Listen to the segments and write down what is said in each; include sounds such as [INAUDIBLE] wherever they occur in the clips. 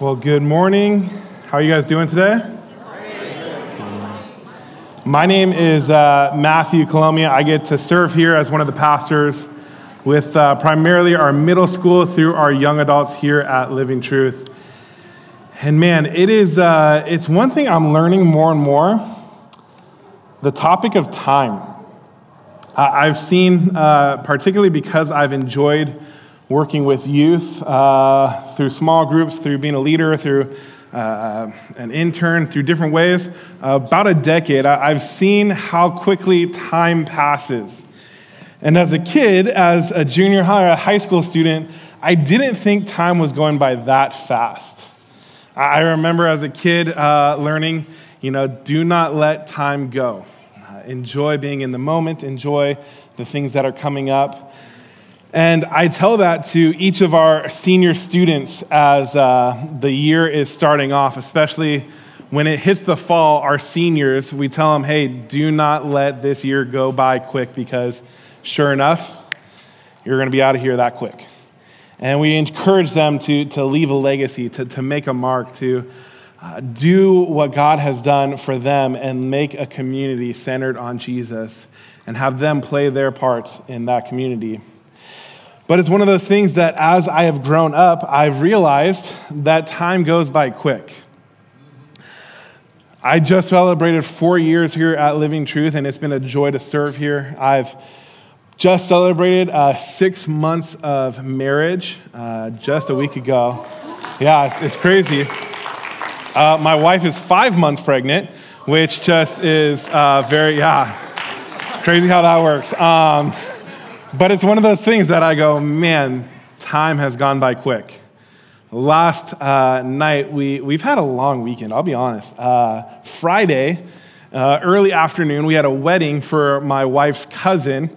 Well, good morning. How are you guys doing today? My name is uh, Matthew Colomia. I get to serve here as one of the pastors with uh, primarily our middle school through our young adults here at Living Truth. And man, it is, uh, it's one thing I'm learning more and more the topic of time. I've seen, uh, particularly because I've enjoyed working with youth uh, through small groups, through being a leader, through uh, an intern, through different ways. About a decade, I- I've seen how quickly time passes. And as a kid, as a junior high or a high school student, I didn't think time was going by that fast. I remember as a kid uh, learning, you know, do not let time go. Uh, enjoy being in the moment, enjoy the things that are coming up. And I tell that to each of our senior students as uh, the year is starting off, especially when it hits the fall, our seniors, we tell them, hey, do not let this year go by quick because sure enough, you're going to be out of here that quick. And we encourage them to, to leave a legacy, to, to make a mark, to uh, do what God has done for them and make a community centered on Jesus and have them play their part in that community. But it's one of those things that as I have grown up, I've realized that time goes by quick. I just celebrated four years here at Living Truth, and it's been a joy to serve here. I've just celebrated uh, six months of marriage uh, just a week ago. Yeah, it's, it's crazy. Uh, my wife is five months pregnant, which just is uh, very, yeah, crazy how that works. Um, [LAUGHS] but it's one of those things that I go, man, time has gone by quick. Last uh, night, we, we've had a long weekend, I'll be honest. Uh, Friday, uh, early afternoon, we had a wedding for my wife's cousin.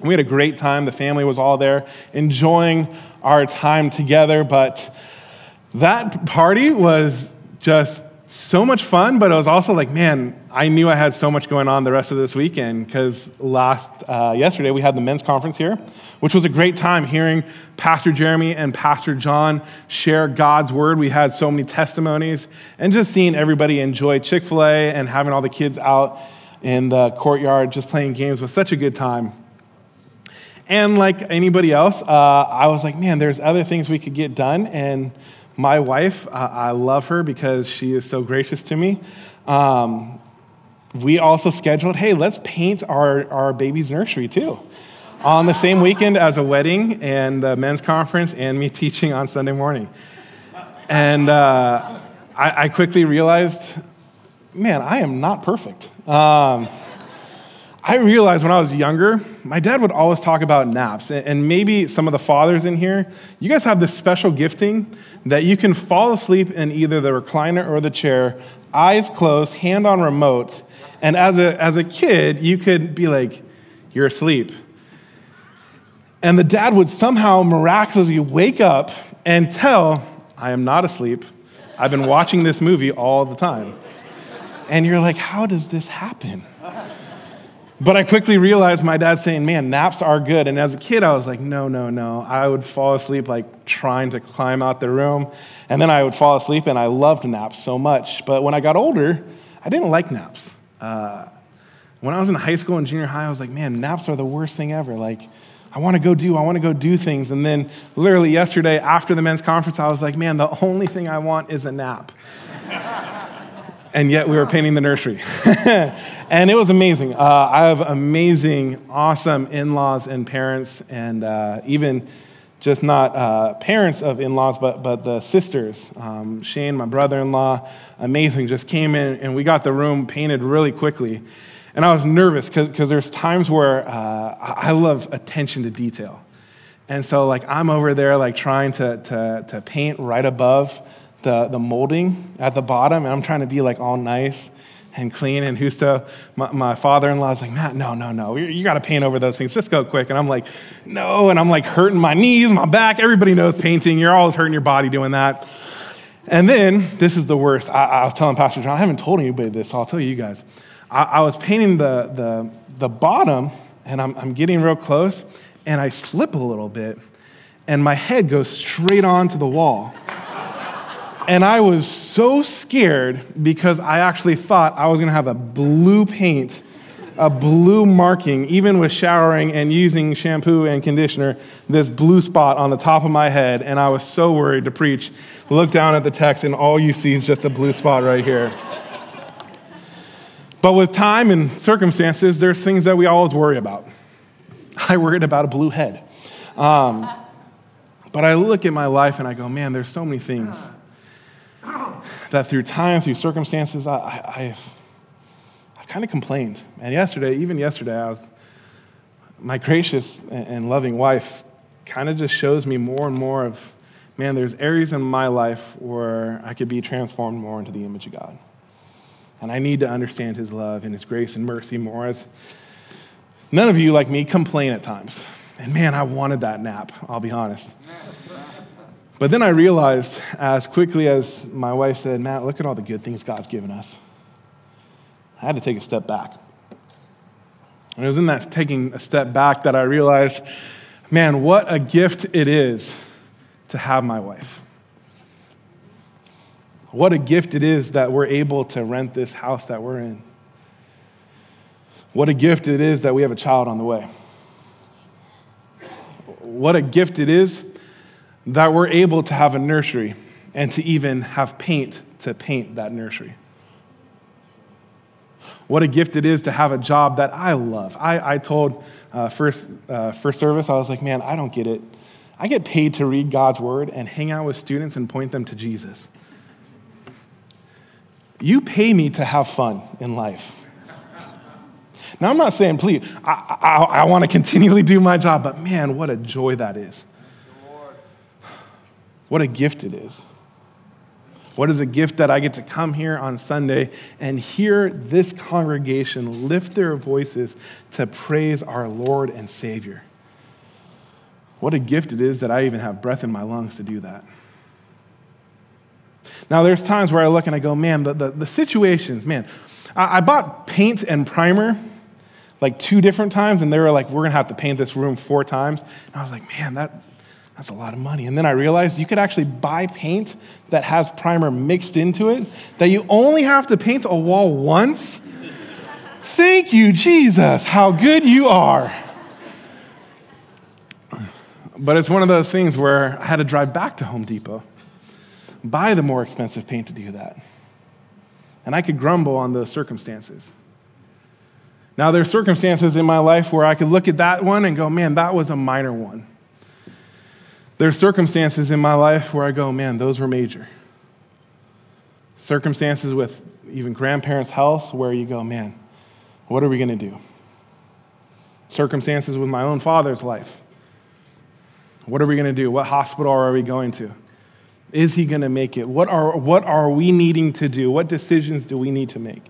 We had a great time. The family was all there enjoying our time together. But that party was just so much fun, but it was also like, man, I knew I had so much going on the rest of this weekend because last uh, yesterday we had the men's conference here, which was a great time hearing Pastor Jeremy and Pastor John share God's word. We had so many testimonies and just seeing everybody enjoy Chick Fil A and having all the kids out in the courtyard just playing games was such a good time. And like anybody else, uh, I was like, man, there's other things we could get done. And my wife, uh, I love her because she is so gracious to me. Um, we also scheduled, hey, let's paint our, our baby's nursery too. On the same weekend as a wedding and the men's conference and me [LAUGHS] teaching on Sunday morning. And uh, I, I, quickly realized, man, I am not perfect. Um, I realized when I was younger, my dad would always talk about naps. And maybe some of the fathers in here, you guys have this special gifting that you can fall asleep in either the recliner or the chair, eyes closed, hand on remote. And as a, as a kid, you could be like, you're asleep. And the dad would somehow miraculously wake up and tell, I am not asleep. I've been watching this movie all the time. And you're like, how does this happen? But I quickly realized my dad saying, man, naps are good. And as a kid, I was like, no, no, no. I would fall asleep like trying to climb out the room. And then I would fall asleep, and I loved naps so much. But when I got older, I didn't like naps. Uh, when I was in high school and junior high, I was like, man, naps are the worst thing ever. Like, I want to go do, I want to go do things. And then literally yesterday after the men's conference, I was like, man, the only thing I want is a nap. [LAUGHS] and yet we were painting the nursery. [LAUGHS] and it was amazing. Uh, I have amazing, awesome in laws and parents, and uh, even just not uh, parents of in laws, but, but the sisters. Um, Shane, my brother in law, amazing, just came in and we got the room painted really quickly. And I was nervous because there's times where uh, I love attention to detail. And so, like, I'm over there, like, trying to, to, to paint right above the, the molding at the bottom, and I'm trying to be like all nice and clean. And Husto, my, my father in law, is like, Matt, no, no, no. You, you got to paint over those things. Just go quick. And I'm like, no. And I'm like hurting my knees, my back. Everybody knows painting. You're always hurting your body doing that. And then, this is the worst. I, I was telling Pastor John, I haven't told anybody this, so I'll tell you guys. I, I was painting the, the, the bottom, and I'm, I'm getting real close, and I slip a little bit, and my head goes straight onto the wall. And I was so scared because I actually thought I was going to have a blue paint, a blue marking, even with showering and using shampoo and conditioner, this blue spot on the top of my head. And I was so worried to preach. Look down at the text, and all you see is just a blue spot right here. But with time and circumstances, there's things that we always worry about. I worried about a blue head. Um, but I look at my life and I go, man, there's so many things that through time, through circumstances, I, I, have I've kind of complained. And yesterday, even yesterday, I was, my gracious and loving wife kind of just shows me more and more of, man, there's areas in my life where I could be transformed more into the image of God. And I need to understand his love and his grace and mercy more as none of you, like me, complain at times. And man, I wanted that nap, I'll be honest. But then I realized, as quickly as my wife said, Matt, look at all the good things God's given us. I had to take a step back. And it was in that taking a step back that I realized, man, what a gift it is to have my wife. What a gift it is that we're able to rent this house that we're in. What a gift it is that we have a child on the way. What a gift it is that we're able to have a nursery and to even have paint to paint that nursery. What a gift it is to have a job that I love. I, I told uh, first, uh, first service, I was like, man, I don't get it. I get paid to read God's word and hang out with students and point them to Jesus. You pay me to have fun in life. Now, I'm not saying, please, I, I, I want to continually do my job, but man, what a joy that is. What a gift it is. What is a gift that I get to come here on Sunday and hear this congregation lift their voices to praise our Lord and Savior. What a gift it is that I even have breath in my lungs to do that. Now, there's times where I look and I go, man, the, the, the situations, man, I, I bought paint and primer like two different times, and they were like, we're going to have to paint this room four times. And I was like, man, that, that's a lot of money. And then I realized you could actually buy paint that has primer mixed into it, that you only have to paint a wall once. Thank you, Jesus, how good you are. But it's one of those things where I had to drive back to Home Depot, buy the more expensive paint to do that. And I could grumble on those circumstances. Now, there are circumstances in my life where I could look at that one and go, man, that was a minor one. There's circumstances in my life where I go, man, those were major. Circumstances with even grandparents' health where you go, man, what are we going to do? Circumstances with my own father's life. What are we going to do? What hospital are we going to? Is he going to make it? What are, what are we needing to do? What decisions do we need to make?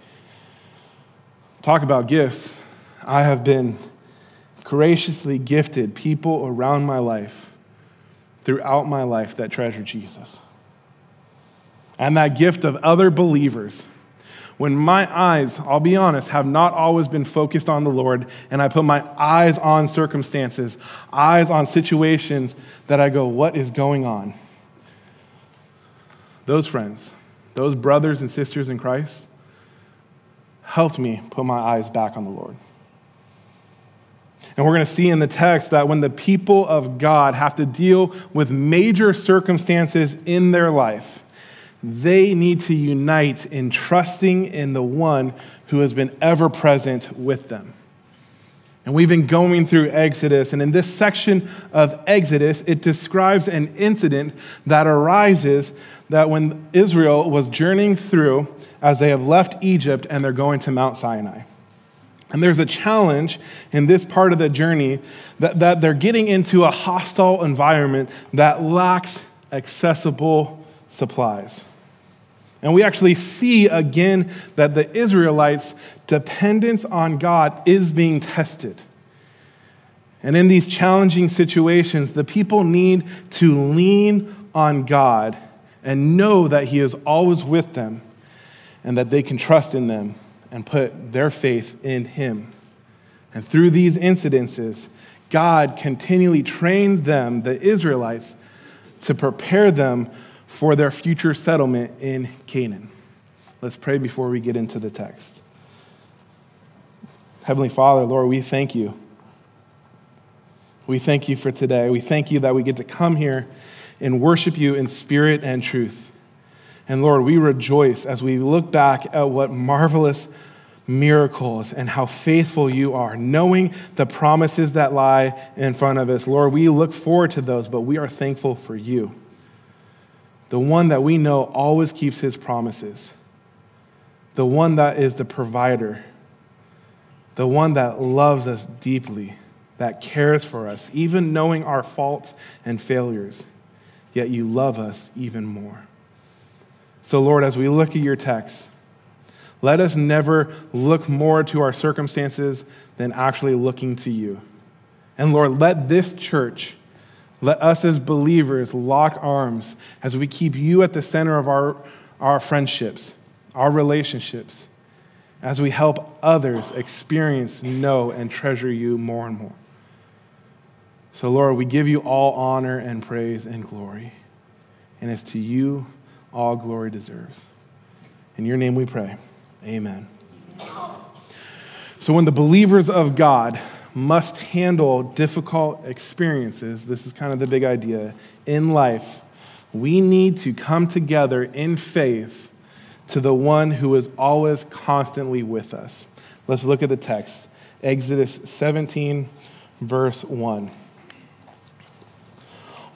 Talk about gifts. I have been graciously gifted people around my life throughout my life that treasure Jesus. And that gift of other believers. When my eyes, I'll be honest, have not always been focused on the Lord, and I put my eyes on circumstances, eyes on situations that I go, what is going on? Those friends, those brothers and sisters in Christ, helped me put my eyes back on the Lord. And we're going to see in the text that when the people of God have to deal with major circumstances in their life, they need to unite in trusting in the one who has been ever present with them. And we've been going through Exodus, and in this section of Exodus, it describes an incident that arises that when Israel was journeying through as they have left Egypt and they're going to Mount Sinai. And there's a challenge in this part of the journey that, that they're getting into a hostile environment that lacks accessible supplies. And we actually see again that the Israelites' dependence on God is being tested. And in these challenging situations, the people need to lean on God and know that He is always with them and that they can trust in them and put their faith in Him. And through these incidences, God continually trained them, the Israelites, to prepare them for their future settlement in Canaan. Let's pray before we get into the text. Heavenly Father, Lord, we thank you. We thank you for today. We thank you that we get to come here and worship you in spirit and truth. And Lord, we rejoice as we look back at what marvelous miracles and how faithful you are, knowing the promises that lie in front of us. Lord, we look forward to those, but we are thankful for you, the one that we know always keeps his promises, the one that is the provider, the one that loves us deeply, that cares for us, even knowing our faults and failures, yet you love us even more. So, Lord, as we look at your text, let us never look more to our circumstances than actually looking to you. And Lord, let this church, let us as believers lock arms as we keep you at the center of our, our friendships, our relationships, as we help others experience, know, and treasure you more and more. So, Lord, we give you all honor and praise and glory. And it's to you all glory deserves. In your name we pray. Amen. So, when the believers of God must handle difficult experiences, this is kind of the big idea in life, we need to come together in faith to the one who is always constantly with us. Let's look at the text Exodus 17, verse 1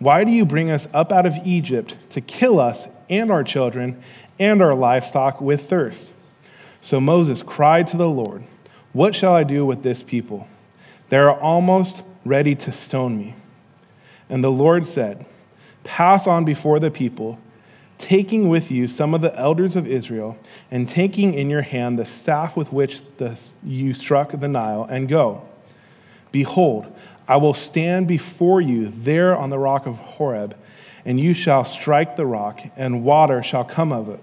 why do you bring us up out of Egypt to kill us and our children and our livestock with thirst? So Moses cried to the Lord, What shall I do with this people? They are almost ready to stone me. And the Lord said, Pass on before the people, taking with you some of the elders of Israel, and taking in your hand the staff with which the, you struck the Nile, and go. Behold, I will stand before you there on the rock of Horeb, and you shall strike the rock, and water shall come of it,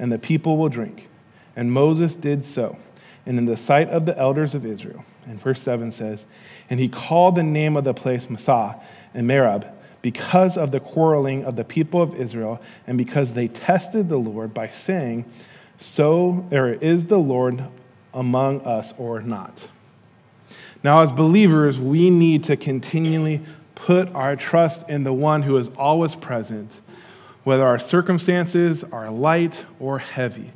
and the people will drink. And Moses did so, and in the sight of the elders of Israel. And verse 7 says, And he called the name of the place Massah and Meribah, because of the quarreling of the people of Israel, and because they tested the Lord by saying, So or is the Lord among us or not. Now, as believers, we need to continually put our trust in the one who is always present, whether our circumstances are light or heavy.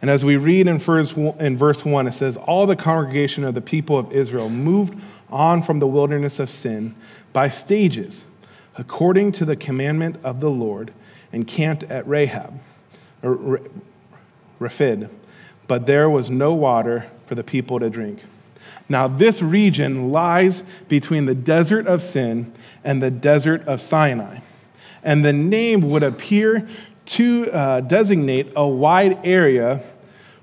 And as we read in verse, in verse 1, it says, All the congregation of the people of Israel moved on from the wilderness of sin by stages, according to the commandment of the Lord, and camped at Rahab, or Rephid, but there was no water for the people to drink. Now, this region lies between the desert of Sin and the desert of Sinai. And the name would appear to uh, designate a wide area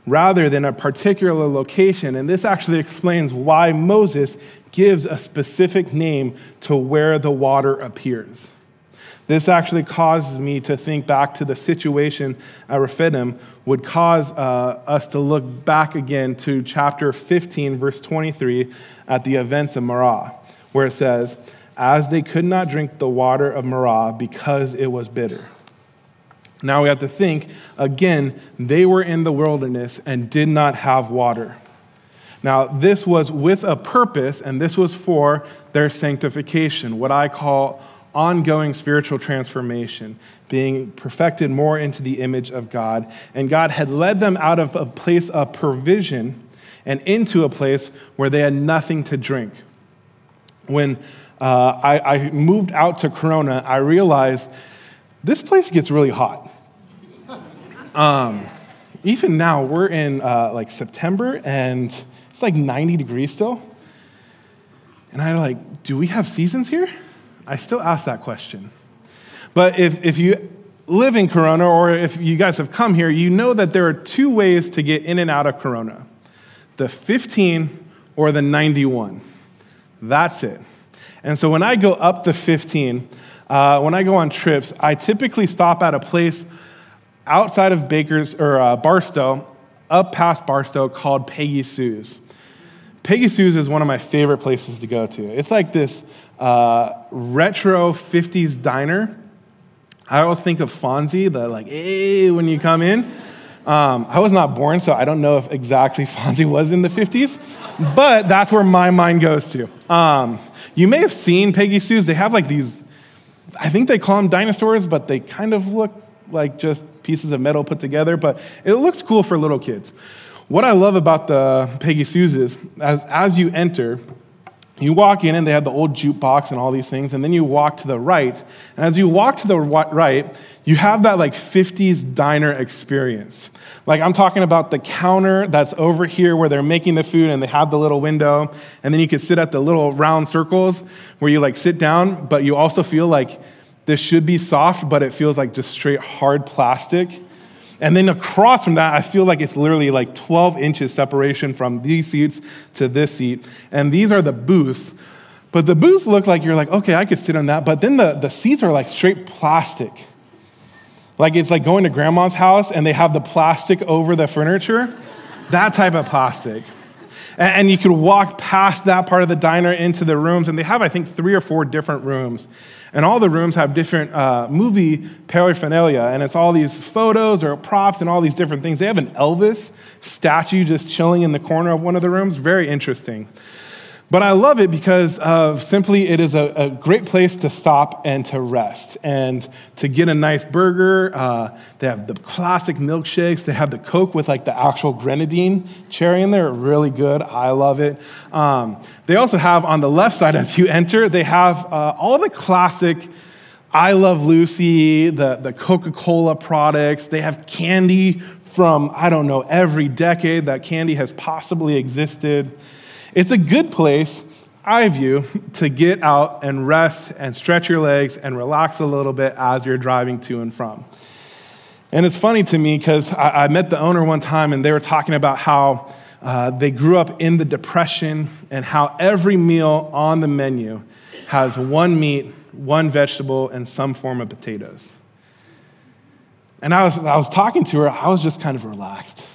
rather than a particular location. And this actually explains why Moses gives a specific name to where the water appears. This actually causes me to think back to the situation at Rephidim, would cause uh, us to look back again to chapter 15, verse 23, at the events of Marah, where it says, As they could not drink the water of Marah because it was bitter. Now we have to think, again, they were in the wilderness and did not have water. Now, this was with a purpose, and this was for their sanctification, what I call ongoing spiritual transformation, being perfected more into the image of God. And God had led them out of a place of provision and into a place where they had nothing to drink. When uh, I, I moved out to Corona, I realized this place gets really hot. Um, even now, we're in uh, like September and it's like 90 degrees still. And I like, do we have seasons here? I still ask that question. But if, if you live in Corona, or if you guys have come here, you know that there are two ways to get in and out of Corona the 15 or the 91. That's it. And so when I go up the 15, uh, when I go on trips, I typically stop at a place outside of Baker's or uh, Barstow, up past Barstow, called Peggy Sue's. Peggy Sue's is one of my favorite places to go to. It's like this uh, retro 50s diner. I always think of Fonzie, the like, hey, when you come in. Um, I was not born, so I don't know if exactly [LAUGHS] Fonzie was in the 50s, but that's where my mind goes to. Um, you may have seen Peggy Sue's. They have like these, I think they call them dinosaurs, but they kind of look like just pieces of metal put together, but it looks cool for little kids. What I love about the Peggy Sue's is as, as you enter, you walk in and they have the old jukebox and all these things, and then you walk to the right. And as you walk to the right, you have that like 50s diner experience. Like I'm talking about the counter that's over here where they're making the food and they have the little window, and then you can sit at the little round circles where you like sit down, but you also feel like this should be soft, but it feels like just straight hard plastic. And then across from that, I feel like it's literally like 12 inches separation from these seats to this seat. And these are the booths. But the booths look like you're like, okay, I could sit on that. But then the, the seats are like straight plastic. Like it's like going to grandma's house and they have the plastic over the furniture. That type of plastic. And, and you could walk past that part of the diner into the rooms. And they have, I think, three or four different rooms. And all the rooms have different uh, movie paraphernalia, and it's all these photos or props and all these different things. They have an Elvis statue just chilling in the corner of one of the rooms. Very interesting. But I love it because of simply it is a, a, great place to stop and to rest and to get a nice burger. Uh, they have the classic milkshakes. They have the Coke with like the actual grenadine cherry in there. Really good. I love it. Um, they also have on the left side [LAUGHS] as you enter, they have uh, all the classic I Love Lucy, the, the Coca Cola products. They have candy from, I don't know, every decade that candy has possibly existed. It's a good place, I view, to get out and rest and stretch your legs and relax a little bit as you're driving to and from. And it's funny to me because I, I, met the owner one time and they were talking about how uh, they grew up in the Depression and how every meal on the menu has one meat, one vegetable, and some form of potatoes. And I was, I was talking to her, I was just kind of relaxed.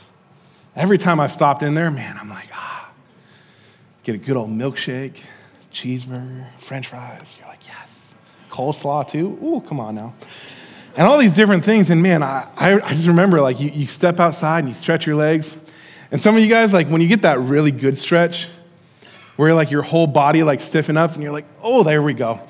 Every time I stopped in there, man, I'm like, ah, Get a good old milkshake, cheeseburger, french fries. You're like, yes. Coleslaw too. Ooh, come on now. And all these different things. And man, I, I, just remember like you, you step outside and you stretch your legs. And some of you guys, like when you get that really good stretch, where like your whole body like stiffen up and you're like, oh, there we go.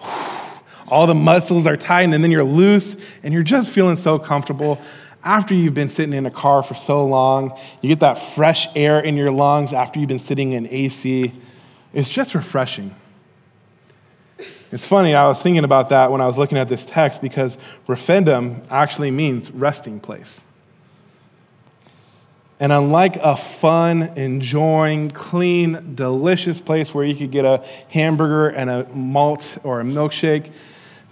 [SIGHS] All the muscles are tight and then you're loose and you're just feeling so comfortable after you've been sitting in a car for so long, you get that fresh air in your lungs after you've been sitting in AC. It's just refreshing. It's funny, I was thinking about that when I was looking at this text because Rephidim actually means resting place. And unlike a fun, enjoying, clean, delicious place where you could get a hamburger and a malt or a milkshake,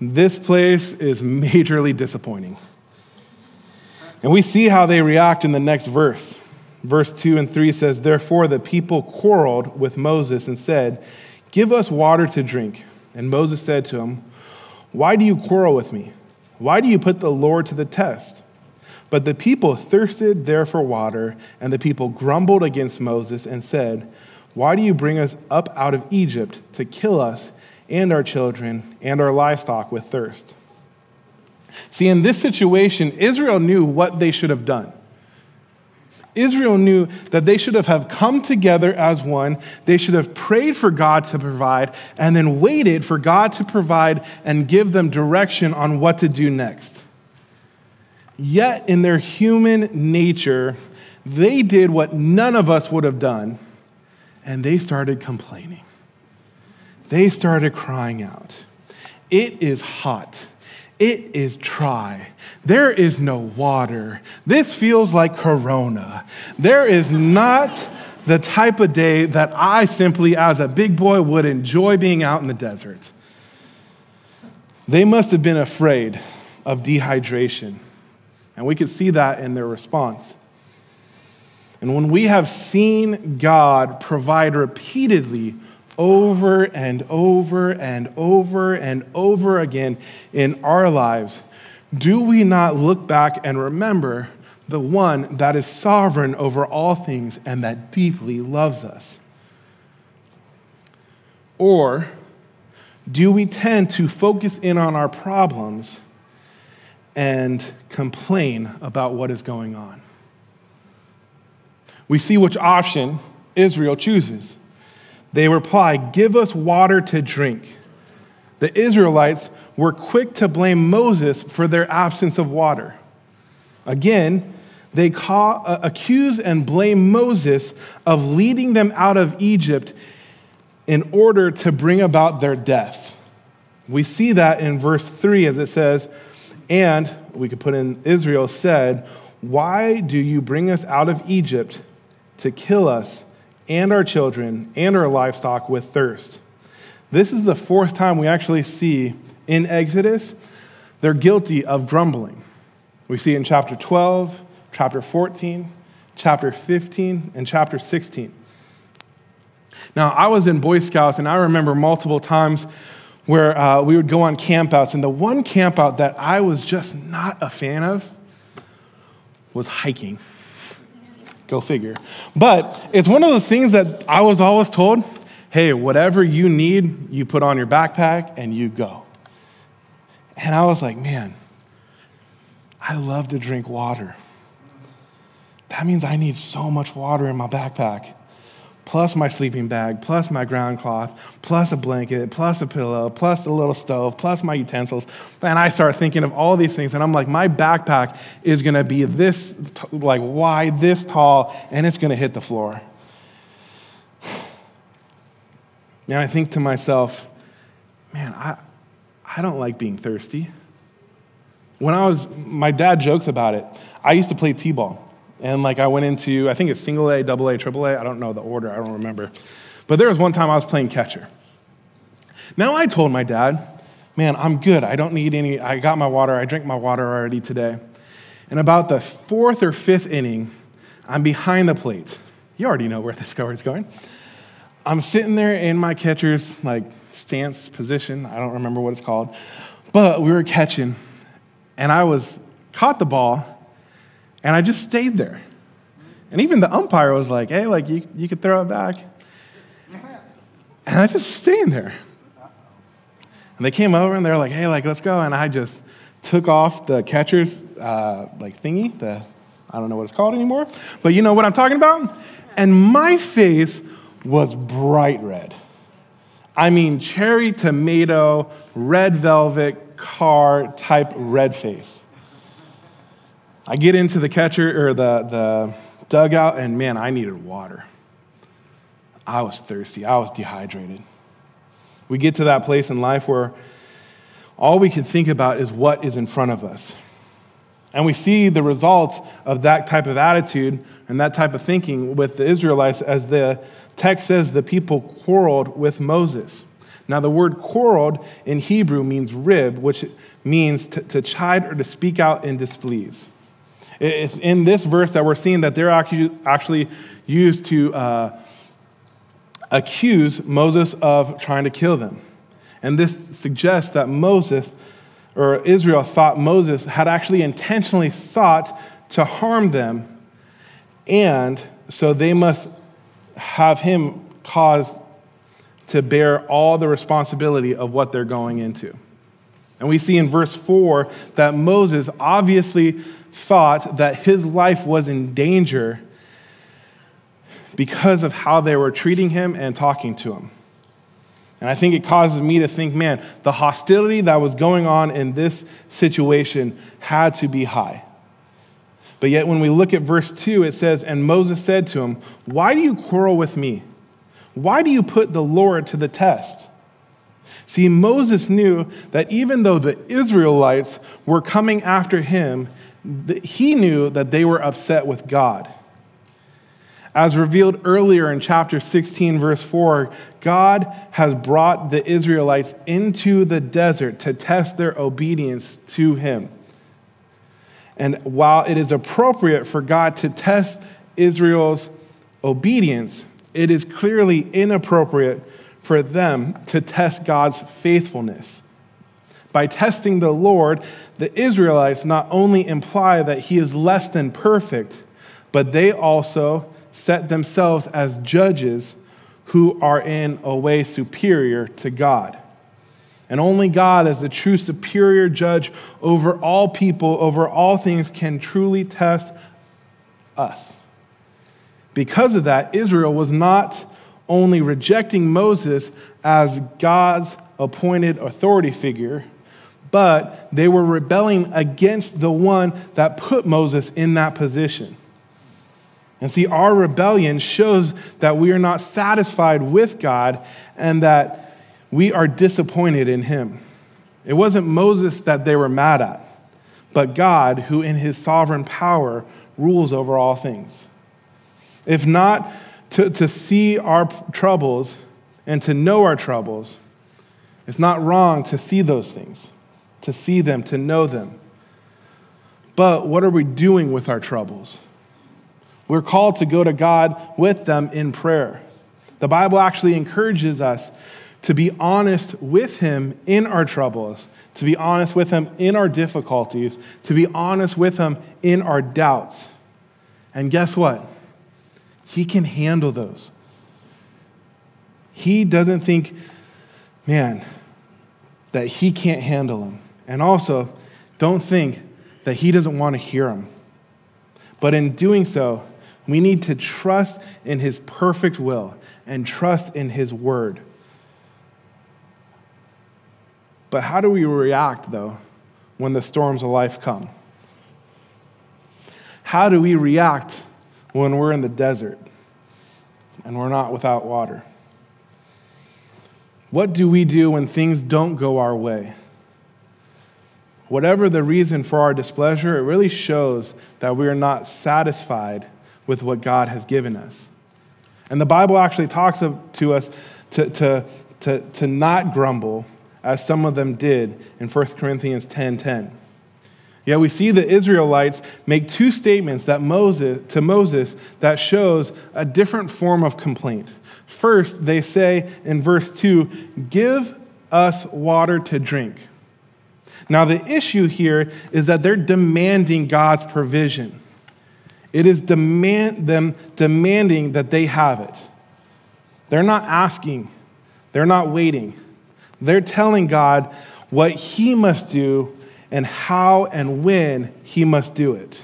this place is [LAUGHS] majorly disappointing. And we see how they react in the next verse. Verse 2 and 3 says, Therefore the people quarreled with Moses and said, Give us water to drink. And Moses said to him, Why do you quarrel with me? Why do you put the Lord to the test? But the people thirsted there for water, and the people grumbled against Moses and said, Why do you bring us up out of Egypt to kill us and our children and our livestock with thirst? See, in this situation, Israel knew what they should have done. Israel knew that they should have come together as one. They should have prayed for God to provide and then waited for God to provide and give them direction on what to do next. Yet, in their human nature, they did what none of us would have done, and they started complaining. They started crying out. It is hot. It is dry. There is no water. This feels like Corona. There is not the type of day that I simply, as a big boy, would enjoy being out in the desert. They must have been afraid of dehydration. And we could see that in their response. And when we have seen God provide repeatedly over and over and over and over again in our lives, do we not look back and remember the one that is sovereign over all things and that deeply loves us? Or do we tend to focus in on our problems and complain about what is going on? We see which option Israel chooses. They reply, Give us water to drink. The Israelites were quick to blame Moses for their absence of water. Again, they call, uh, accuse and blame Moses of leading them out of Egypt in order to bring about their death. We see that in verse 3 as it says, And we could put in Israel said, Why do you bring us out of Egypt to kill us and our children and our livestock with thirst? This is the fourth time we actually see in Exodus they're guilty of grumbling. We see in chapter 12, chapter 14, chapter 15, and chapter 16. Now, I was in Boy Scouts, and I remember multiple times where uh, we would go on campouts, and the one campout that I was just not a fan of was hiking. Go figure. But it's one of those things that I was always told hey, whatever you need, you put on your backpack and you go. And I was like, man, I love to drink water. That means I need so much water in my backpack plus my sleeping bag, plus my ground cloth, plus a blanket, plus a pillow, plus a little stove, plus my utensils. And I start thinking of all these things, and I'm like, my backpack is gonna be this, like, wide, this tall, and it's gonna hit the floor. [SIGHS] And I think to myself, man, I, I don't like being thirsty. When I was, my dad jokes about it. I used to play T ball. And like I went into, I think it's single A, double A, triple A. I don't know the order, I don't remember. But there was one time I was playing catcher. Now I told my dad, man, I'm good. I don't need any, I got my water. I drank my water already today. And about the fourth or fifth inning, I'm behind the plate. You already know where this [LAUGHS] is going. I'm sitting there in my catcher's like stance position. I don't remember what it's called. But we were catching, and I was caught the ball and I just stayed there. And even the umpire was like, hey, like, you, you could throw it back. And I just stayed there. And they came over and they're like, hey, like, let's go. And I just took off the catcher's, uh, like, thingy, the, I don't know what it's called anymore, but you know what I'm talking about? And my face was bright red. I mean, cherry tomato, red velvet car type red face. I get into the catcher or the, the dugout, and man, I needed water. I was thirsty, I was dehydrated. We get to that place in life where all we can think about is what is in front of us. And we see the results of that type of attitude and that type of thinking with the Israelites as the text says the people quarreled with Moses. Now, the word quarreled in Hebrew means rib, which means to, to chide or to speak out in displease. It's in this verse that we're seeing that they're actually, used to uh, accuse Moses of trying to kill them. And this suggests that Moses or Israel thought Moses had actually intentionally sought to harm them, and so they must have him cause to bear all the responsibility of what they're going into. And we see in verse 4 that Moses obviously thought that his life was in danger because of how they were treating him and talking to him. And I think it causes me to think, man, the hostility that was going on in this situation had to be high. But yet, when we look at verse 2, it says, And Moses said to him, Why do you quarrel with me? Why do you put the Lord to the test? See, Moses knew that even though the Israelites were coming after him, he knew that they were upset with God. As revealed earlier in chapter 16, verse 4, God has brought the Israelites into the desert to test their obedience to Him. And while it is appropriate for God to test Israel's obedience, it is clearly inappropriate for them to test God's faithfulness. By testing the Lord, the Israelites not only imply that He is less than perfect, but they also set themselves as judges who are in a way superior to God. And only God, as the true superior judge over all people, over all things, can truly test us. Because of that, Israel was not only rejecting Moses as God's appointed authority figure, but they were rebelling against the one that put Moses in that position. And see, our rebellion shows that we are not satisfied with God and that we are disappointed in Him. It wasn't Moses that they were mad at, but God, who in His sovereign power rules over all things. If not to, to see our troubles and to know our troubles, it's not wrong to see those things, to see them, to know them. But what are we doing with our troubles? We're called to go to God with them in prayer. The Bible actually encourages us to be honest with Him in our troubles, to be honest with Him in our difficulties, to be honest with Him in our doubts. And guess what? He can handle those. He doesn't think, man, that He can't handle them. And also, don't think that He doesn't want to hear them. But in doing so, we need to trust in His perfect will and trust in His word. But how do we react, though, when the storms of life come? How do we react when we're in the desert and we're not without water? What do we do when things don't go our way? Whatever the reason for our displeasure, it really shows that we are not satisfied with what God has given us. And the Bible actually talks to us to, to, to, to not grumble, as some of them did in 1 Corinthians 10 10. Yeah, we see the Israelites make two statements that Moses, to Moses that shows a different form of complaint. First, they say in verse 2, Give us water to drink. Now, the issue here is that they're demanding God's provision. It is demand, them demanding that they have it. They're not asking, they're not waiting. They're telling God what He must do and how and when He must do it.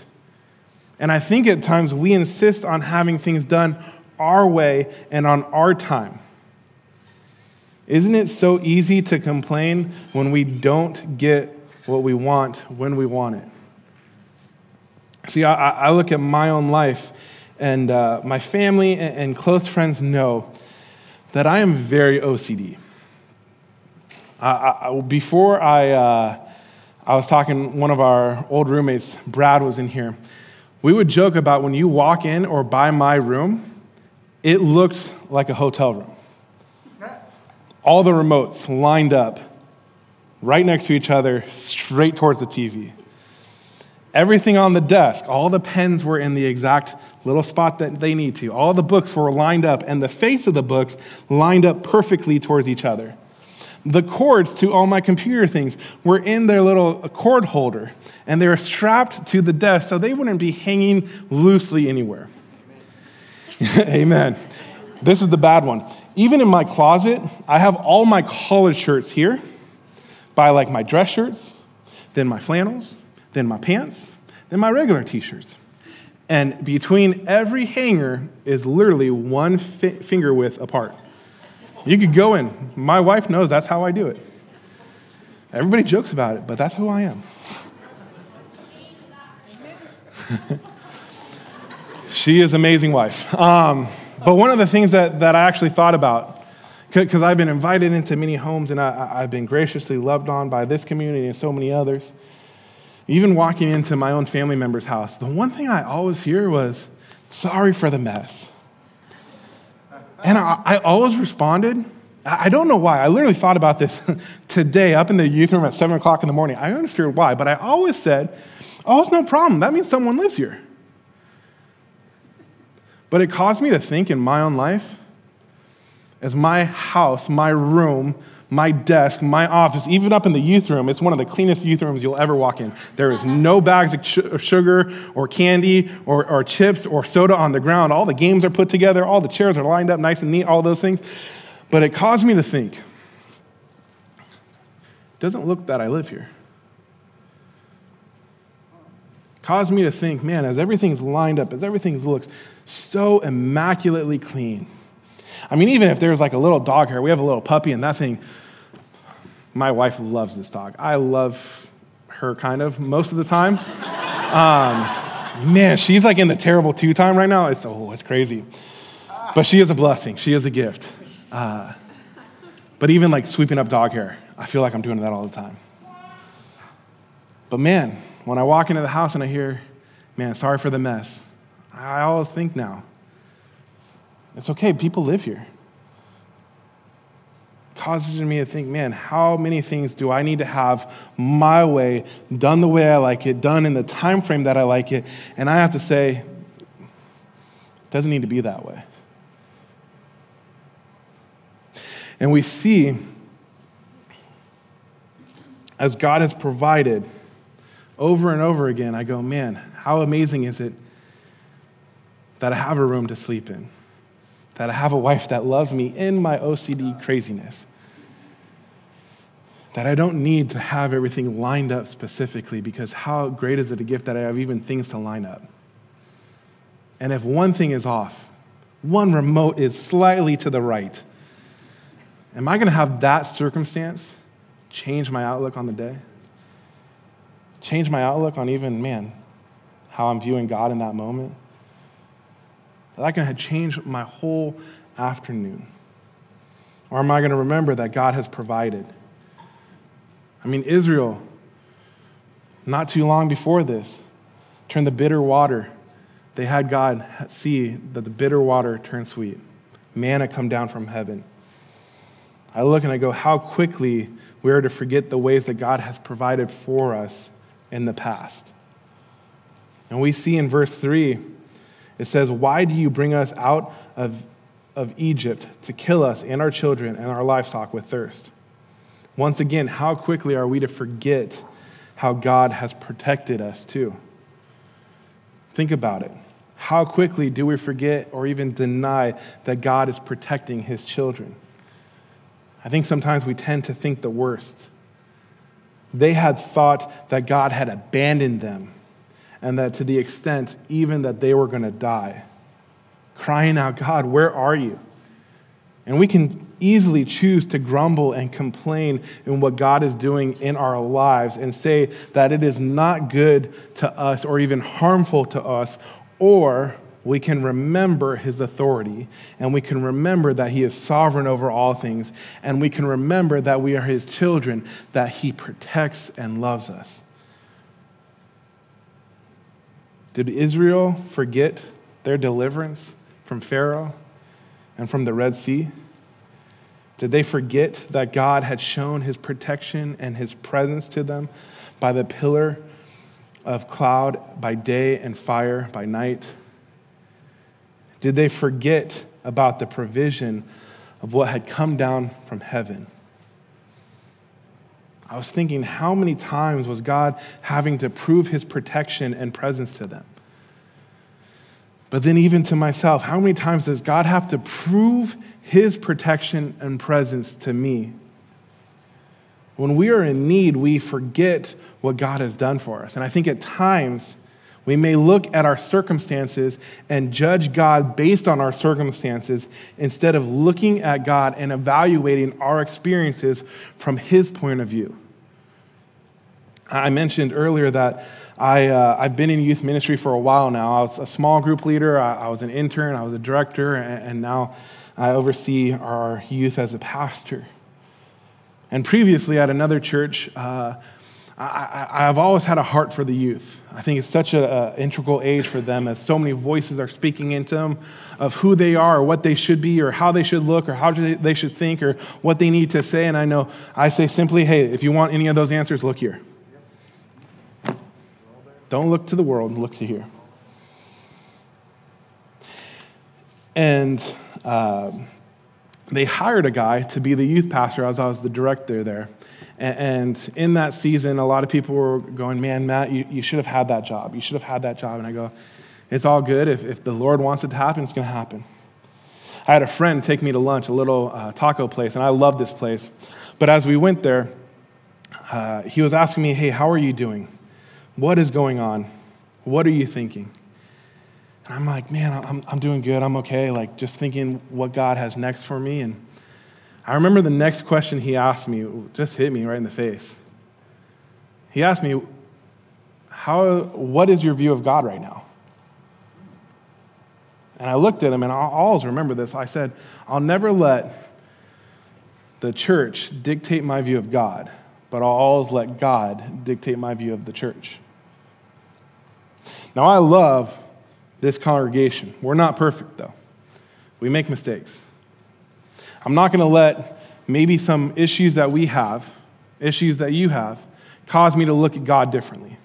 And I think at times we insist on having things done our way and on our time. Isn't it so easy to complain when we don't get what we want when we want it? See, I, I look at my own life, and uh, my family and, and, close friends know that I am very OCD. I, I, before I, uh, I was talking, one of our old roommates, Brad, was in here. We would joke about when you walk in or by my room, it looked like a hotel room. All the remotes lined up right next to each other, straight towards the TV. Everything on the desk, all the pens were in the exact little spot that they need to. All the books were lined up, and the face of the books lined up perfectly towards each other. The cords to all my computer things were in their little cord holder, and they were strapped to the desk so they wouldn't be hanging loosely anywhere. [LAUGHS] Amen. This is the bad one. Even in my closet, I have all my collared shirts here by like my dress shirts, then my flannels, then my pants, then my regular t shirts. And between every hanger is literally one fi- finger width apart. You could go in. My wife knows that's how I do it. Everybody jokes about it, but that's who I am. [LAUGHS] she is amazing wife. Um, but one of the things that, that I actually thought about, because I've been invited into many homes and I, I've been graciously loved on by this community and so many others. Even walking into my own family member's house, the one thing I always hear was, sorry for the mess. And I, I always responded. I don't know why. I literally thought about this [LAUGHS] today up in the youth room at 7 o'clock in the morning. I understood why, but I always said, oh, it's no problem. That means someone lives here. But it caused me to think in my own life as my house, my room, my desk, my office, even up in the youth room, it's one of the cleanest youth rooms you'll ever walk in. There is no bags of sugar or candy or, or chips or soda on the ground. All the games are put together, all the chairs are lined up nice and neat, all those things. But it caused me to think doesn't look that I live here. Caused me to think, man, as everything's lined up, as everything looks so immaculately clean. I mean, even if there's like a little dog hair, we have a little puppy, and that thing, my wife loves this dog. I love her kind of most of the time. Um, man, she's like in the terrible two time right now. It's, oh, it's crazy. But she is a blessing, she is a gift. Uh, but even like sweeping up dog hair, I feel like I'm doing that all the time. But man, when I walk into the house and I hear, man, sorry for the mess, I always think now, it's okay, people live here. Causes me to think, man, how many things do I need to have my way, done the way I like it, done in the time frame that I like it, and I have to say, it doesn't need to be that way. And we see, as God has provided over and over again, I go, man, how amazing is it that I have a room to sleep in? That I have a wife that loves me in my OCD craziness? That I don't need to have everything lined up specifically because how great is it a gift that I have even things to line up? And if one thing is off, one remote is slightly to the right, Am I going to have that circumstance change my outlook on the day? Change my outlook on even, man, how I'm viewing God in that moment? That going to change my whole afternoon? Or am I going to remember that God has provided? I mean, Israel, not too long before this, turned the bitter water. They had God see that the bitter water turned sweet. Manna come down from heaven. I look and I go, how quickly we are to forget the ways that God has provided for us in the past. And we see in verse 3, it says, Why do you bring us out of, of Egypt to kill us and our children and our livestock with thirst? Once again, how quickly are we to forget how God has protected us too? Think about it. How quickly do we forget or even deny that God is protecting his children? I think sometimes we tend to think the worst. They had thought that God had abandoned them, and that to the extent even that they were going to die, crying out, God, where are you? And we can easily choose to grumble and complain in what God is doing in our lives and say that it is not good to us or even harmful to us, or we can remember his authority and we can remember that he is sovereign over all things and we can remember that we are his children, that he protects and loves us. Did Israel forget their deliverance from Pharaoh and from the Red Sea? Did they forget that God had shown his protection and his presence to them by the pillar of cloud by day and fire by night? Did they forget about the provision of what had come down from heaven? I was thinking, how many times was God having to prove his protection and presence to them? But then, even to myself, how many times does God have to prove his protection and presence to me? When we are in need, we forget what God has done for us. And I think at times, we may look at our circumstances and judge God based on our circumstances instead of looking at God and evaluating our experiences from His point of view. I mentioned earlier that I, uh, I've been in youth ministry for a while now. I was a small group leader, I, I was an intern, I was a director, and, and now I oversee our youth as a pastor. And previously at another church, uh, I, have always had a heart for the youth. I think it's such an integral age for them as so many voices are speaking into them of who they are or what they should be or how they should look or how they should think or what they need to say. And I know I say simply, hey, if you want any of those answers, look here. Don't look to the world, look to here. And uh, they hired a guy to be the youth pastor as I was the director there. And in that season, a lot of people were going, Man, Matt, you, you should have had that job. You should have had that job. And I go, It's all good. If, if the Lord wants it to happen, it's going to happen. I had a friend take me to lunch, a little uh, taco place, and I love this place. But as we went there, uh, he was asking me, Hey, how are you doing? What is going on? What are you thinking? And I'm like, Man, I'm, I'm doing good. I'm okay. Like, just thinking what God has next for me. And I remember the next question he asked me just hit me right in the face. He asked me, How, What is your view of God right now? And I looked at him, and I'll always remember this. I said, I'll never let the church dictate my view of God, but I'll always let God dictate my view of the church. Now, I love this congregation. We're not perfect, though, we make mistakes. I'm not going to let maybe some issues that we have, issues that you have, cause me to look at God differently.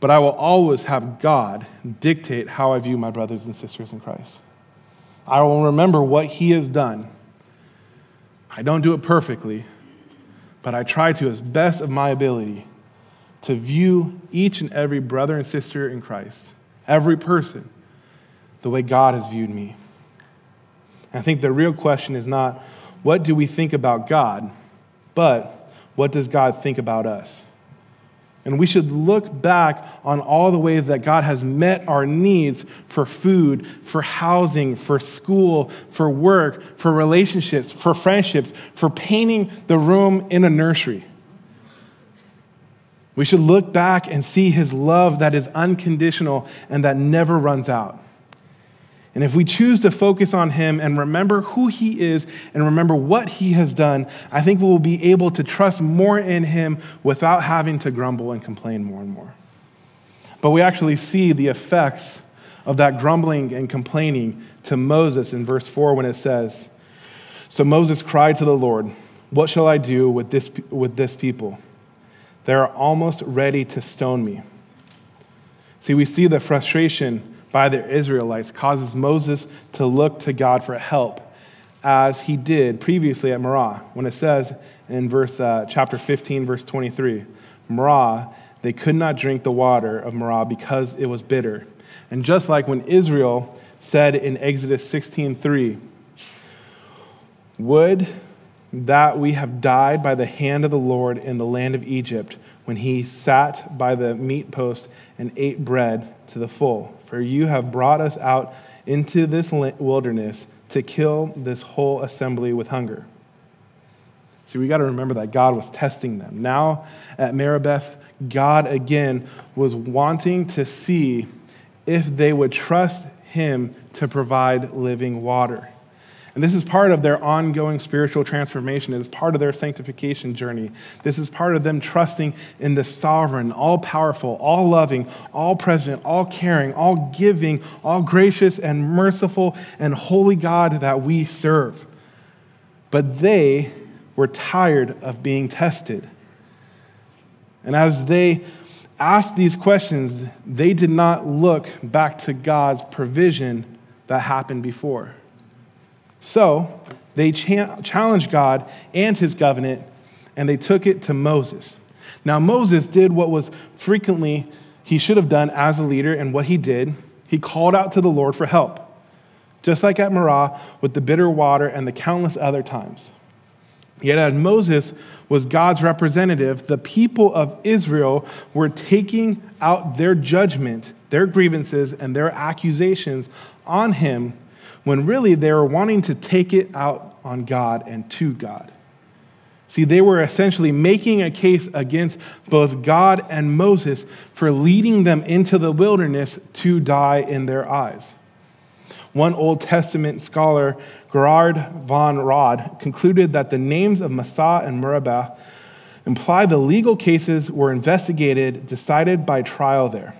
But I will always have God dictate how I view my brothers and sisters in Christ. I will remember what He has done. I don't do it perfectly, but I try to, as best of my ability, to view each and every brother and sister in Christ, every person, the way God has viewed me. I think the real question is not what do we think about God, but what does God think about us? And we should look back on all the ways that God has met our needs for food, for housing, for school, for work, for relationships, for friendships, for painting the room in a nursery. We should look back and see his love that is unconditional and that never runs out. And if we choose to focus on Him and remember who He is and remember what He has done, I think we will be able to trust more in Him without having to grumble and complain more and more. But we actually see the effects of that grumbling and complaining to Moses in verse 4 when it says, So Moses cried to the Lord, What shall I do with this, with this people? They are almost ready to stone me. See, we see the frustration by the Israelites causes Moses to look to God for help, as he did previously at Marah, when it says in verse, uh, chapter 15, verse 23, Marah, they could not drink the water of Marah because it was bitter. And just like when Israel said in Exodus 16:3, Would that we have died by the hand of the Lord in the land of Egypt, when he sat by the meat post and ate bread to the full. For you have brought us out into this wilderness to kill this whole assembly with hunger. See, we got to remember that God was testing them. Now at Meribah, God again was wanting to see if they would trust him to provide living water. And this is part of their ongoing spiritual transformation. It is part of their sanctification journey. This is part of them trusting in the sovereign, all powerful, all loving, all present, all caring, all giving, all gracious and merciful and holy God that we serve. But they were tired of being tested. And as they asked these questions, they did not look back to God's provision that happened before. So they cha- challenged God and his covenant, and they took it to Moses. Now, Moses did what was frequently he should have done as a leader, and what he did, he called out to the Lord for help, just like at Marah with the bitter water and the countless other times. Yet, as Moses was God's representative, the people of Israel were taking out their judgment, their grievances, and their accusations on him when really they were wanting to take it out on God and to God. See, they were essentially making a case against both God and Moses for leading them into the wilderness to die in their eyes. One Old Testament scholar, Gerhard von Rad, concluded that the names of Massah and Meribah imply the legal cases were investigated, decided by trial there.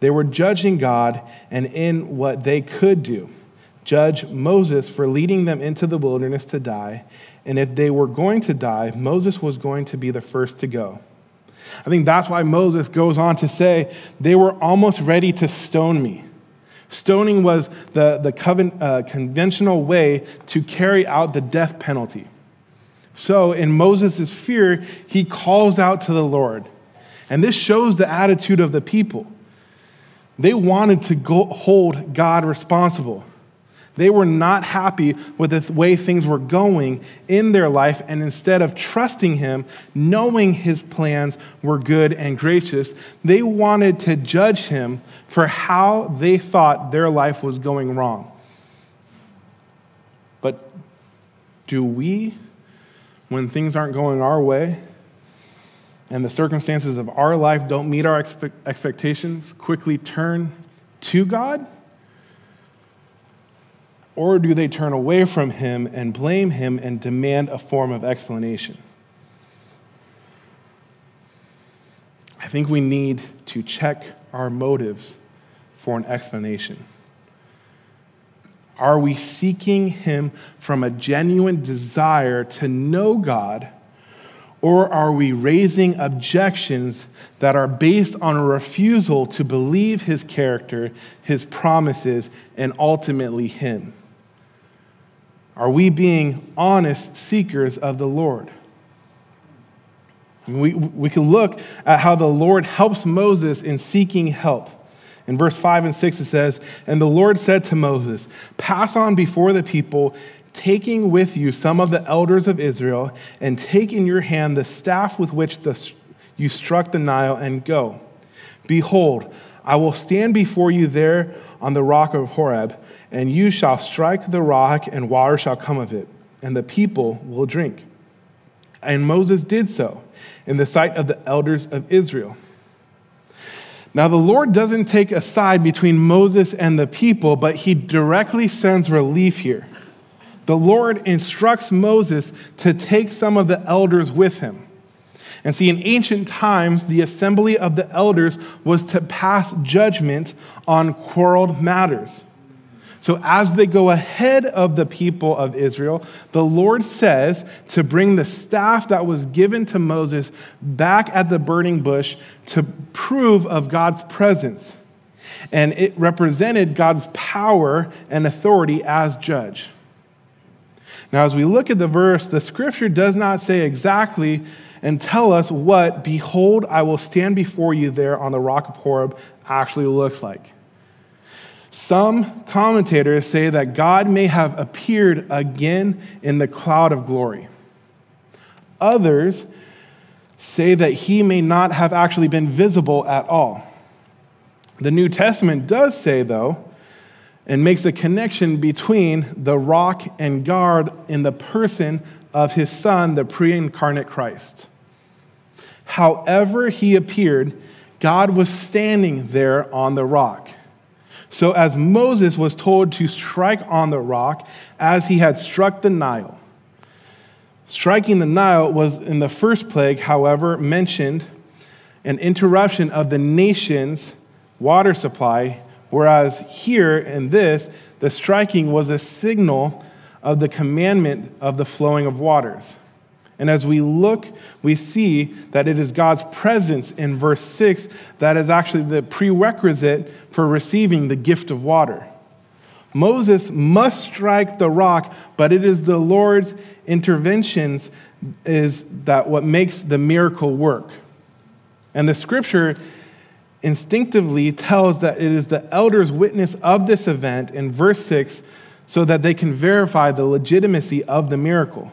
They were judging God and in what they could do. Judge Moses for leading them into the wilderness to die. And if they were going to die, Moses was going to be the first to go. I think that's why Moses goes on to say, they were almost ready to stone me. Stoning was the, the coven, uh, conventional way to carry out the death penalty. So, in Moses' fear, he calls out to the Lord. And this shows the attitude of the people. They wanted to go, hold God responsible. They were not happy with the way things were going in their life, and instead of trusting Him, knowing His plans were good and gracious, they wanted to judge Him for how they thought their life was going wrong. But do we, when things aren't going our way, and the circumstances of our life don't meet our expectations, quickly turn to God? Or do they turn away from Him and blame Him and demand a form of explanation? I think we need to check our motives for an explanation. Are we seeking Him from a genuine desire to know God? Or are we raising objections that are based on a refusal to believe his character, his promises, and ultimately him? Are we being honest seekers of the Lord? we, we can look at how the Lord helps Moses in seeking help. In verse 5 and 6, it says, And the Lord said to Moses, Pass on before the people taking with you some of the elders of Israel, and take in your hand the staff with which the, you struck the Nile, and go. Behold, I will stand before you there on the rock of Horeb, and you shall strike the rock, and water shall come of it, and the people will drink. And Moses did so in the sight of the elders of Israel. Now, the Lord doesn't take a side between Moses and the people, but he directly sends relief here the Lord instructs Moses to take some of the elders with him. And see, in ancient times, the assembly of the elders was to pass judgment on quarreled matters. So, as they go ahead of the people of Israel, the Lord says to bring the staff that was given to Moses back at the burning bush to prove of God's presence. And it represented God's power and authority as judge. Now, as we look at the verse, the scripture does not say exactly and tell us what, behold, I will stand before you there on the rock of Horeb actually looks like. Some commentators say that God may have appeared again in the cloud of glory. Others say that he may not have actually been visible at all. The New Testament does say, though, and makes a connection between the rock and God in the person of his son, the pre incarnate Christ. However, he appeared, God was standing there on the rock. So, as Moses was told to strike on the rock as he had struck the Nile, striking the Nile was in the first plague, however, mentioned an interruption of the nation's water supply Whereas here in this, the striking was a signal of the commandment of the flowing of waters. And as we look, we see that it is God's presence in verse 6 that is actually the prerequisite for receiving the gift of water. Moses must strike the rock, but it is the Lord's interventions is that what makes the miracle work. And the scripture instinctively tells that it is the elders' witness of this event in verse 6 so that they can verify the legitimacy of the miracle.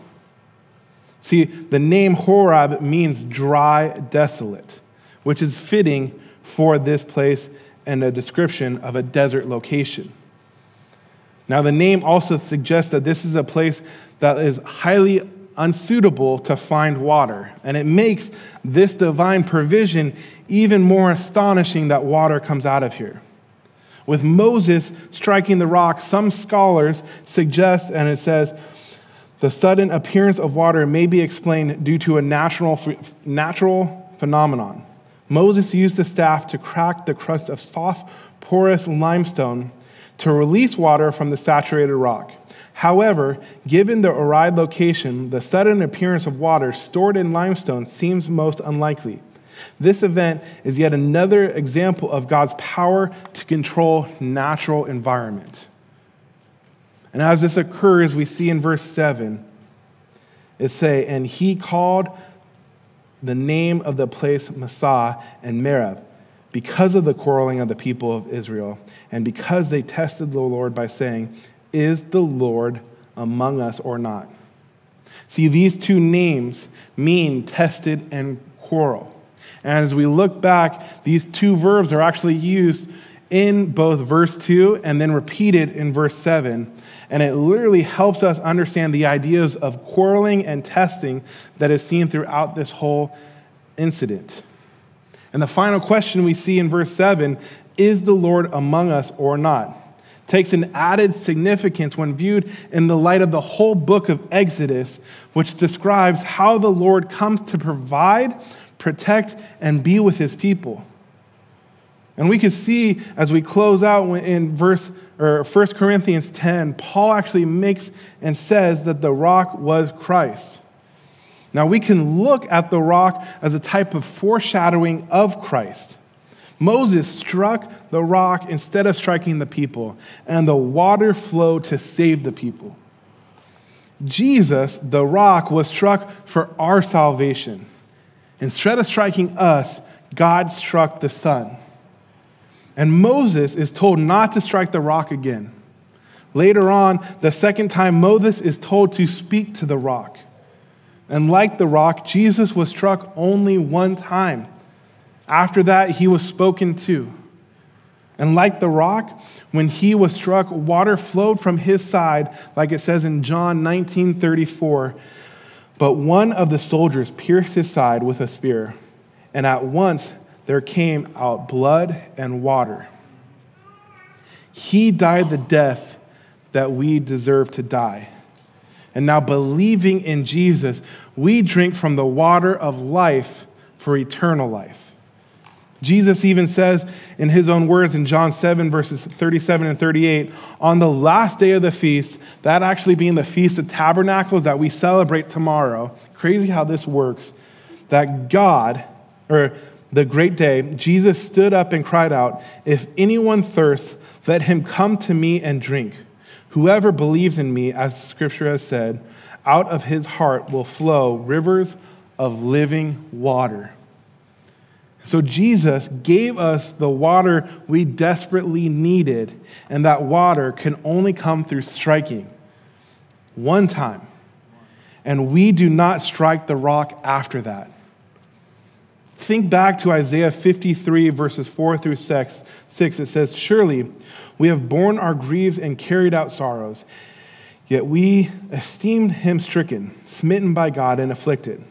See, the name Horeb means dry, desolate, which is fitting for this place and a description of a desert location. Now, the name also suggests that this is a place that is highly unsuitable to find water. And it makes this divine provision even more astonishing that water comes out of here. With Moses striking the rock, some scholars suggest, and it says, The sudden appearance of water may be explained due to a natural, natural phenomenon. Moses used the staff to crack the crust of soft, porous limestone to release water from the saturated rock. However, given the arid location, the sudden appearance of water stored in limestone seems most unlikely. This event is yet another example of God's power to control natural environment. And as this occurs, we see in verse 7, it say, And he called the name of the place Massah and Meribah because of the quarreling of the people of Israel, and because they tested the Lord by saying, Is the Lord among us or not? See, these two names mean tested and quarrel. And as we look back, these two verbs are actually used in both verse 2 and then repeated in verse 7. And it literally helps us understand the ideas of quarreling and testing that is seen throughout this whole incident. And the final question we see in verse 7 is the Lord among us or not? Takes an added significance when viewed in the light of the whole book of Exodus, which describes how the Lord comes to provide, protect, and be with his people. And we can see as we close out in verse or 1 Corinthians 10, Paul actually makes and says that the rock was Christ. Now we can look at the rock as a type of foreshadowing of Christ. Moses struck the rock instead of striking the people, and the water flowed to save the people. Jesus, the rock, was struck for our salvation. Instead of striking us, God struck the Son. And Moses is told not to strike the rock again. Later on, the second time, Moses is told to speak to the rock. And like the rock, Jesus was struck only one time. After that, he was spoken to. And like the rock, when he was struck, water flowed from his side, like it says in John 19 34. But one of the soldiers pierced his side with a spear, and at once there came out blood and water. He died the death that we deserve to die. And now, believing in Jesus, we drink from the water of life for eternal life. Jesus even says in his own words in John 7, verses 37 and 38, on the last day of the feast, that actually being the Feast of Tabernacles that we celebrate tomorrow, crazy how this works, that God, or the great day, Jesus stood up and cried out, If anyone thirsts, let him come to me and drink. Whoever believes in me, as scripture has said, out of his heart will flow rivers of living water. So Jesus gave us the water we desperately needed, and that water can only come through striking one time. And we do not strike the rock after that. Think back to Isaiah 53, verses 4 through 6. It says, Surely we have borne our griefs and carried out sorrows, yet we esteemed him stricken, smitten by God, and afflicted.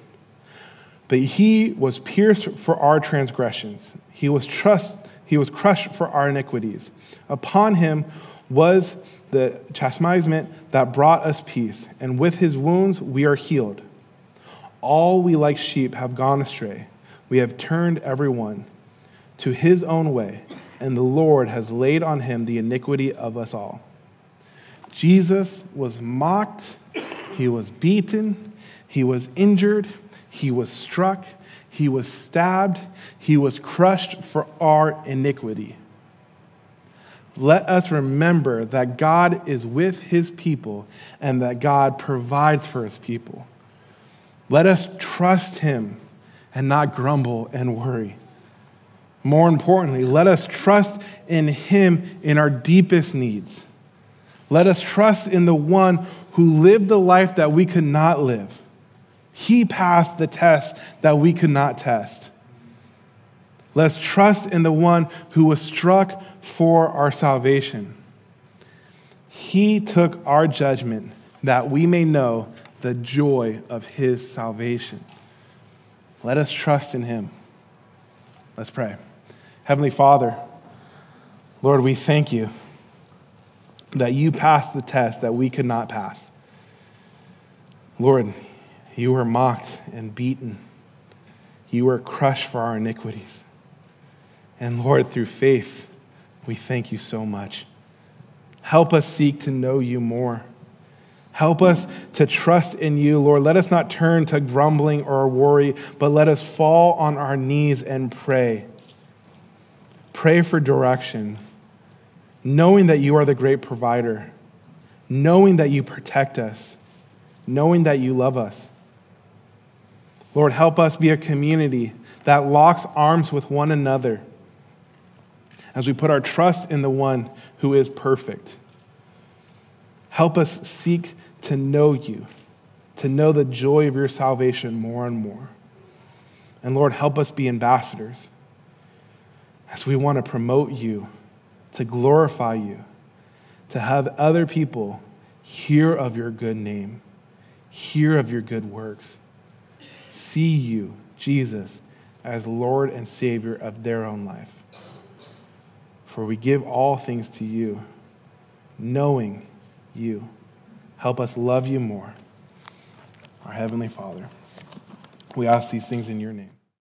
But he was pierced for our transgressions, he was, trust, he was crushed for our iniquities. Upon him was the chastisement that brought us peace, and with his wounds we are healed. All we like sheep have gone astray. We have turned everyone to his own way, and the Lord has laid on him the iniquity of us all. Jesus was mocked, he was beaten, he was injured, he was struck, he was stabbed, he was crushed for our iniquity. Let us remember that God is with his people and that God provides for his people. Let us trust him and not grumble and worry. More importantly, let us trust in Him in our deepest needs. Let us trust in the one who lived the life that we could not live. He passed the test that we could not test. Let's trust in the one who was struck for our salvation. He took our judgment that we may know the joy of his salvation. Let us trust in him. Let's pray. Heavenly Father, Lord, we thank you that you passed the test that we could not pass. Lord, you were mocked and beaten. You were crushed for our iniquities. And Lord, through faith, we thank you so much. Help us seek to know you more. Help us to trust in you, Lord. Let us not turn to grumbling or worry, but let us fall on our knees and pray. Pray for direction, knowing that you are the great provider, knowing that you protect us, knowing that you love us. Lord, help us be a community that locks arms with one another as we put our trust in the one who is perfect. Help us seek to know you, to know the joy of your salvation more and more. And Lord, help us be ambassadors as we want to promote you, to glorify you, to have other people hear of your good name, hear of your good works, see you, Jesus, as Lord and Savior of their own life. For we give all things to you, knowing you. Help us love you more. Our Heavenly Father, we ask these things in your name.